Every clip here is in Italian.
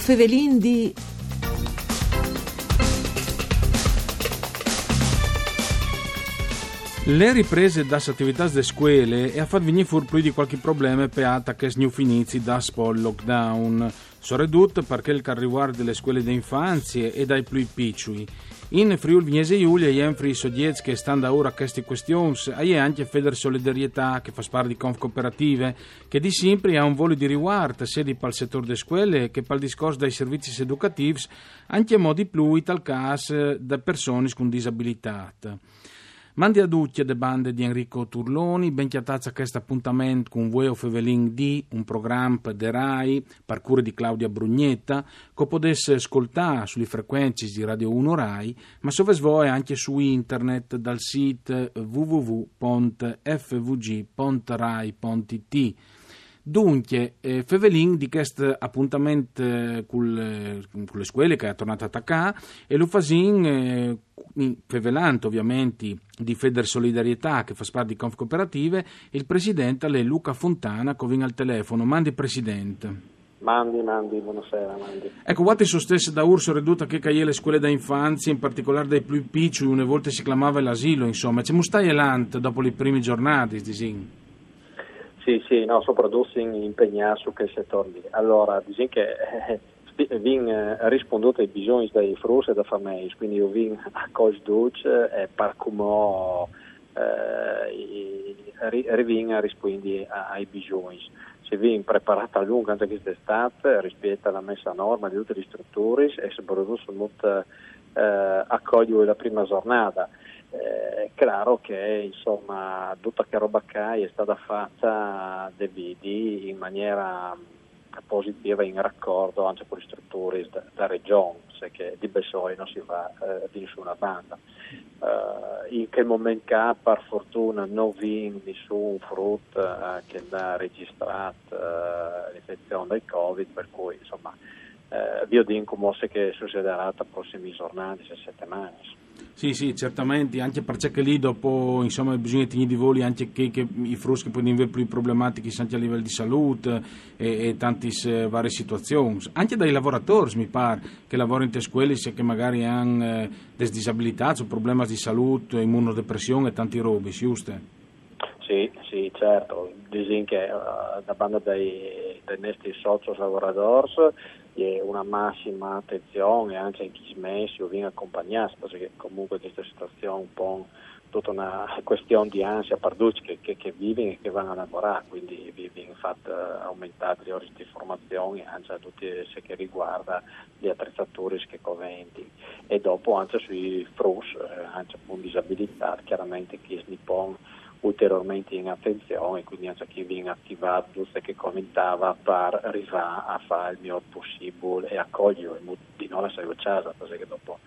Fevelin di... Le riprese das attività delle scuole e ha fatto venire fuori più di qualche problema per attacchi finiti da il lockdown, soprattutto perché il riguarda le scuole di infanzia e dai più piccoli. In Friuli Vignese Giulia, gli enfri soggetti che stanno ora a queste questioni, e anche Feder Solidarietà, che fa parte di Conf Cooperative, che di sempre ha un volo di riguardo, sia per il settore delle scuole che il discorso dei servizi educativi, anche a modi più, tal caso, da persone con disabilità. Mandi a tutti le bande di Enrico Turloni, ben chiatazza questo appuntamento con Vueo Fevelin D, un programma de RAI, parcure di Claudia Brugnetta, che potesse ascoltare sulle frequenze di Radio 1 RAI, ma se voi anche su internet dal sito www.fvg.rai.it. Dunque, eh, Fevelin di questo appuntamento eh, con le scuole che è tornato a attaccare e lo fasin eh, Fevelante ovviamente di Feder Solidarietà che fa parte di Conf Cooperative il presidente è Luca Fontana che viene al telefono. Mandi presidente. Mandi, mandi, buonasera, mandi. Ecco, quante sono stesse da Urso Reduta che caie le scuole da infanzia, in particolare dai più piccoli, una volta si chiamava l'asilo, insomma. C'è mustai elant dopo le prime giornate, disin? Sì, sì, no, soprattutto impegnati su quel settore lì. Allora, disin che eh, vin eh, risponduto ai bisogni dei frus e da famiglie, quindi io vin a cos duce e par come eh, rivin a rispondere ai bisogni. Se vin preparata a lungo anche quest'estate rispetto alla messa a norma di tutte le strutture e soprattutto molto eh, accoglio la prima giornata. Eh, è chiaro che insomma tutta che roba è stata fatta dei vidi in maniera positiva in raccordo anche con le strutture da regione, che di Bessoi non si va eh, di nessuna banda. Uh, in che momento per fortuna non vi nessun frutto uh, che ha registrato uh, l'infezione del Covid, per cui insomma vi dico come se che succederà tra prossimi giornate, settimane. Sì, sì, certamente, anche perché lì dopo insomma, bisogna tenere di voli anche che, che i fruschi poi diventano più problematici anche a livello di salute e, e tante varie situazioni. Anche dai lavoratori, mi pare, che lavorano in scuole che magari hanno eh, delle disabilità, problemi di salute, immunodepressione e tanti robi, giusto? Sì, sì, certo. Dicono che uh, da banda dei, dei nostri soci lavoratori è una massima attenzione anche in chi smessi o viene accompagnato, perché comunque questa situazione è un po' tutta una questione di ansia per tutti che, che, che vivono e che vanno a lavorare, quindi viene fatta aumentare le ore di formazione anche a tutte ciò che riguarda le attrezzature che coventi e dopo anche sui frus, eh, anche con disabilità, chiaramente chi si pone ulteriormente in attenzione, quindi anche chi viene attivato e che commentava per arrivare a fare il miglior possibile e accogliere di non la casa, perché dopo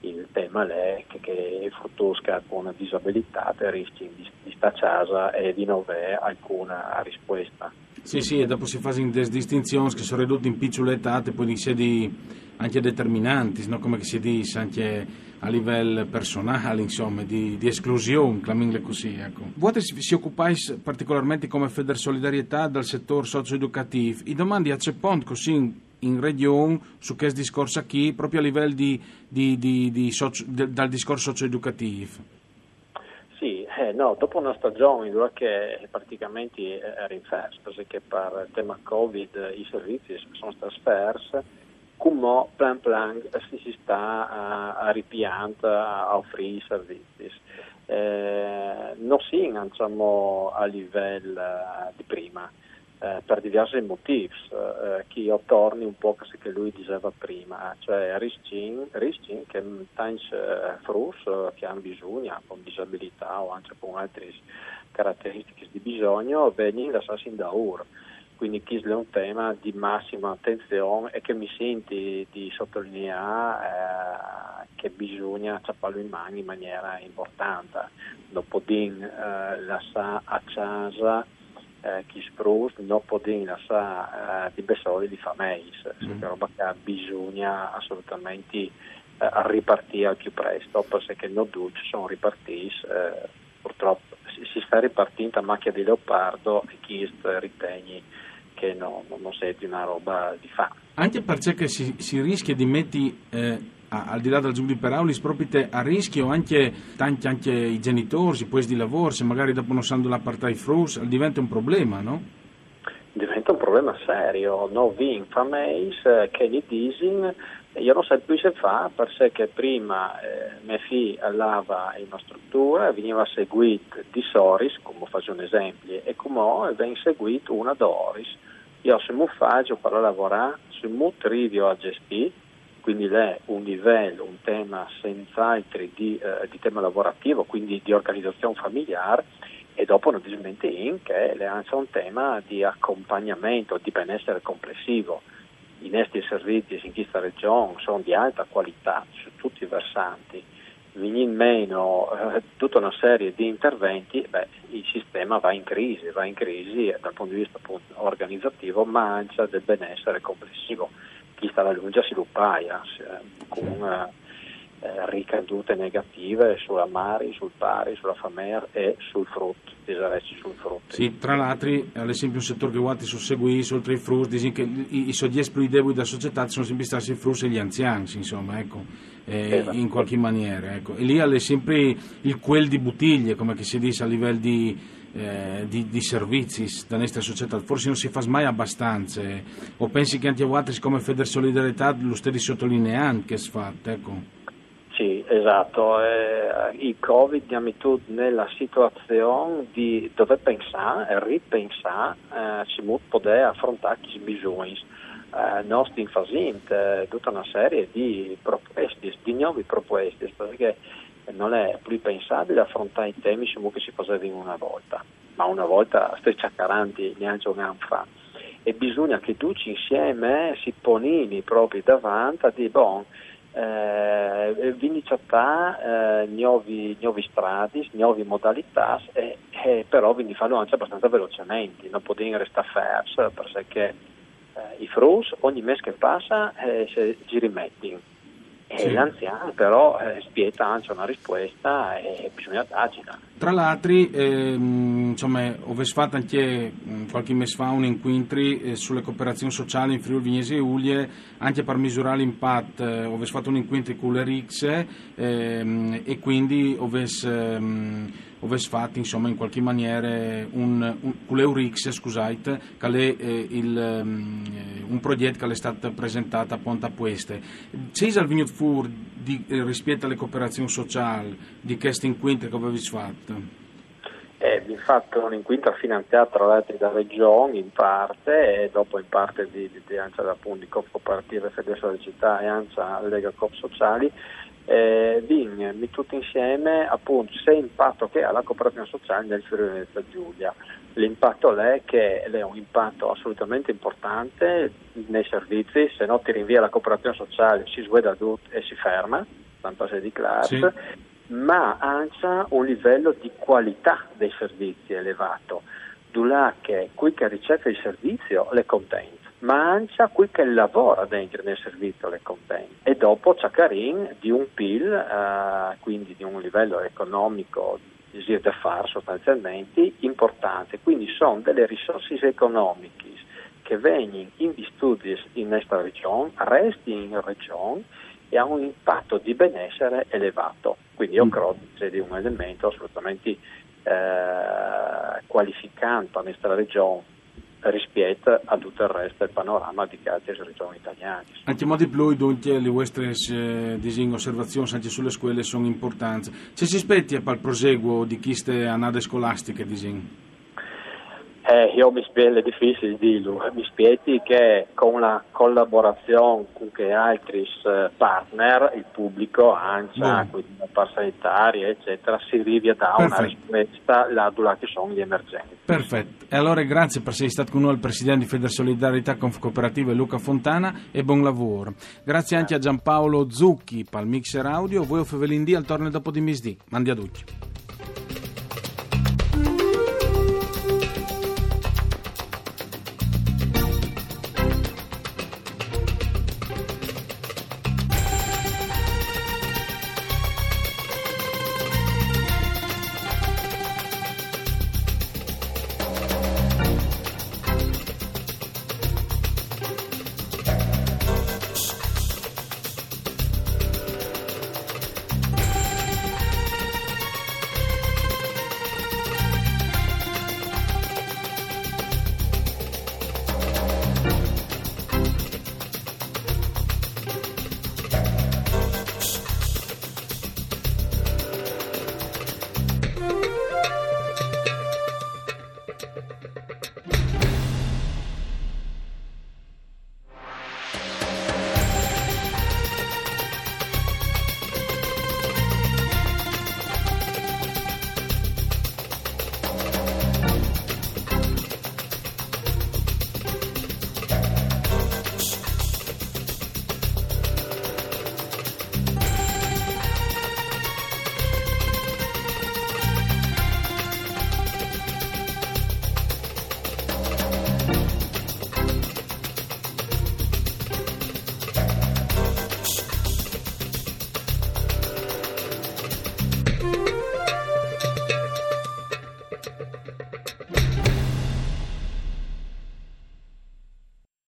il tema è che, che il fruttusca con disabilità rischi di, di sta casa e di non avere alcuna risposta. Sì, sì, e dopo si fanno delle distinzioni che sono ridotte in piccole età, poi di sedi anche determinanti, no? come si dice, anche a livello personale, insomma, di, di esclusione, chiamiamole così. Ecco. Voi si, si occupate particolarmente come Feder Solidarietà del settore socio-educativo. I domandi a Cepont così in regione su questo discorso qui, proprio a livello di, di, di, socio, dal discorso socio-educativo. Sì, eh, no, dopo una stagione dove che praticamente era in festa, perché per il tema Covid i servizi sono stati spersi come plan plan si sta a, a ripianta a offrire i servizi. Eh, non si diciamo, a livello eh, di prima, eh, per diversi motivi, eh, che io torni un po' a che lui diceva prima, cioè riskin, riskin che tanti eh, frus eh, che hanno bisogno, con disabilità o anche con altre caratteristiche di bisogno, vengono lasciati da ora quindi questo è un tema di massima attenzione e che mi senti di sottolineare eh, che bisogna ciapparlo in mano in maniera importante. Dopo di eh, lasciare a casa eh, chi sprus, dopo di lasciare eh, di besoli di famiglie, mm. roba che bisogna assolutamente eh, ripartire al più presto, perché non tutti sono ripartiti, eh, purtroppo si sta ripartendo a macchia di leopardo e chi ritiene che no, non sia una roba di fa. Anche perché si, si rischia di mettere, eh, al di là del giudice per Aulis, proprio a rischio anche, tanti, anche i genitori, i posti di lavoro, se magari dopo non sanno la parte frus, diventa un problema, no? Diventa un problema serio, no che gli disin io non so più se fa perché prima eh, figlia andava in una struttura, veniva seguita di Soris, come faccio un esempio, e come viene seguita una Doris. Io se mi faccio per lavorare, se mi trivio a gestire, quindi è un livello, un tema senz'altro di, eh, di tema lavorativo, quindi di organizzazione familiare, e dopo naturalmente in che lancia un tema di accompagnamento, di benessere complessivo i nostri servizi in questa regione sono di alta qualità su tutti i versanti, venendo meno eh, tutta una serie di interventi, beh, il sistema va in crisi, va in crisi dal punto di vista appunto, organizzativo, ma anche del benessere complessivo. Chi sta alla lunga si lupaia con eh, eh, ricadute negative sulla mari, sul pari, sulla famiglia e sul frutto, disaresti sul frutto. Sì, tra l'altro, ad esempio, un settore che guardi sul seguì, oltre ai frutti, dicono che i, i soggetti più deboli della società sono sempre stati i frutti e gli anziani, insomma, ecco, eh, esatto. in qualche maniera. Ecco. E lì è sempre il quel di bottiglie, come si dice a livello di... Eh, di, di, servizi da nostra società forse non si fa mai abbastanza o pensi che anche a altri come Feder Solidarietà lo stesso sottolineando che si fa ecco sì, esatto. Eh, il Covid mi ha messo nella situazione di dover pensare e ripensare eh, se poter affrontare questi bisogni. Eh, nostri infasint, eh, tutta una serie di proposte, di nuove proposte, perché non è più pensabile affrontare i temi che si facevano una volta, ma una volta stai ciaccaranti neanche un anno fa. E bisogna che tutti insieme si ponini proprio davanti a dire, bon, eh, vinicciatà eh, nuovi, nuovi stradi, nuove modalità, e, e però quindi fanno anche abbastanza velocemente, non possono restare fermi perché eh, i frus ogni mese che passa eh, si rimettono sì. l'anziano però eh, spieta anche una risposta e bisogna darcela. Tra l'altro, ehm, insomma, ho fatto anche mm, qualche mese fa un incontro eh, sulle cooperazioni sociali in Friuli Vignesi e Ulie, anche per misurare l'impatto. Eh, ho fatto un incontro con le RIX ehm, e quindi ho ehm, avesse fatto insomma, in qualche maniera un, un, con l'Eurix, scusate, che eh, il, um, un progetto che è stato presentato a Ponta Pueste. C'è il venuto fuori di, eh, rispetto alle cooperazioni sociali di questo incontro che avete fatto? Eh, fatto un incontro finanziato tra l'altro da Regione in parte e dopo in parte di, di, di ANCIA appunto di Coop Cooperative Federazione delle Città e ANCIA Lega Coop Sociali eh, Vign, tutti insieme appunto se impatto che ha la cooperazione sociale nel Friuli Venezia Giulia. L'impatto è che è un impatto assolutamente importante nei servizi, se no ti rinvia la cooperazione sociale, si sveda e si ferma, tanto se di classe, sì. ma anche un livello di qualità dei servizi elevato. Dulà che qui che riceve il servizio le contento ma anche a quel che lavora dentro nel servizio le contiene. E dopo Ciacarin di un PIL, eh, quindi di un livello economico di da fare sostanzialmente importante. Quindi sono delle risorse economiche che vengono investite in questa regione, resti in regione e hanno un impatto di benessere elevato. Quindi io mm. credo che sia un elemento assolutamente eh, qualificante la nostra regione rispetto a tutto il resto del panorama di altre regioni italiane. Anche modi più dunque le vostre eh, osservazioni anche sulle scuole sono importanti. Se si aspetti per il proseguo di queste annate scolastiche, disegno? Eh, io mi spiego, è difficile dirlo, mi spieghi che con la collaborazione con altri eh, partner, il pubblico, ANCIA, quindi la sanitaria, eccetera, si arrivi a dare una risposta là ci sono gli emergenti. Perfetto, e allora grazie per essere stato con noi il Presidente di Feder Solidarietà Cooperative Luca Fontana e buon lavoro. Grazie anche a Giampaolo Zucchi per il mixer audio, voi o Fevelin al torno dopo di misdì. Mandi a tutti.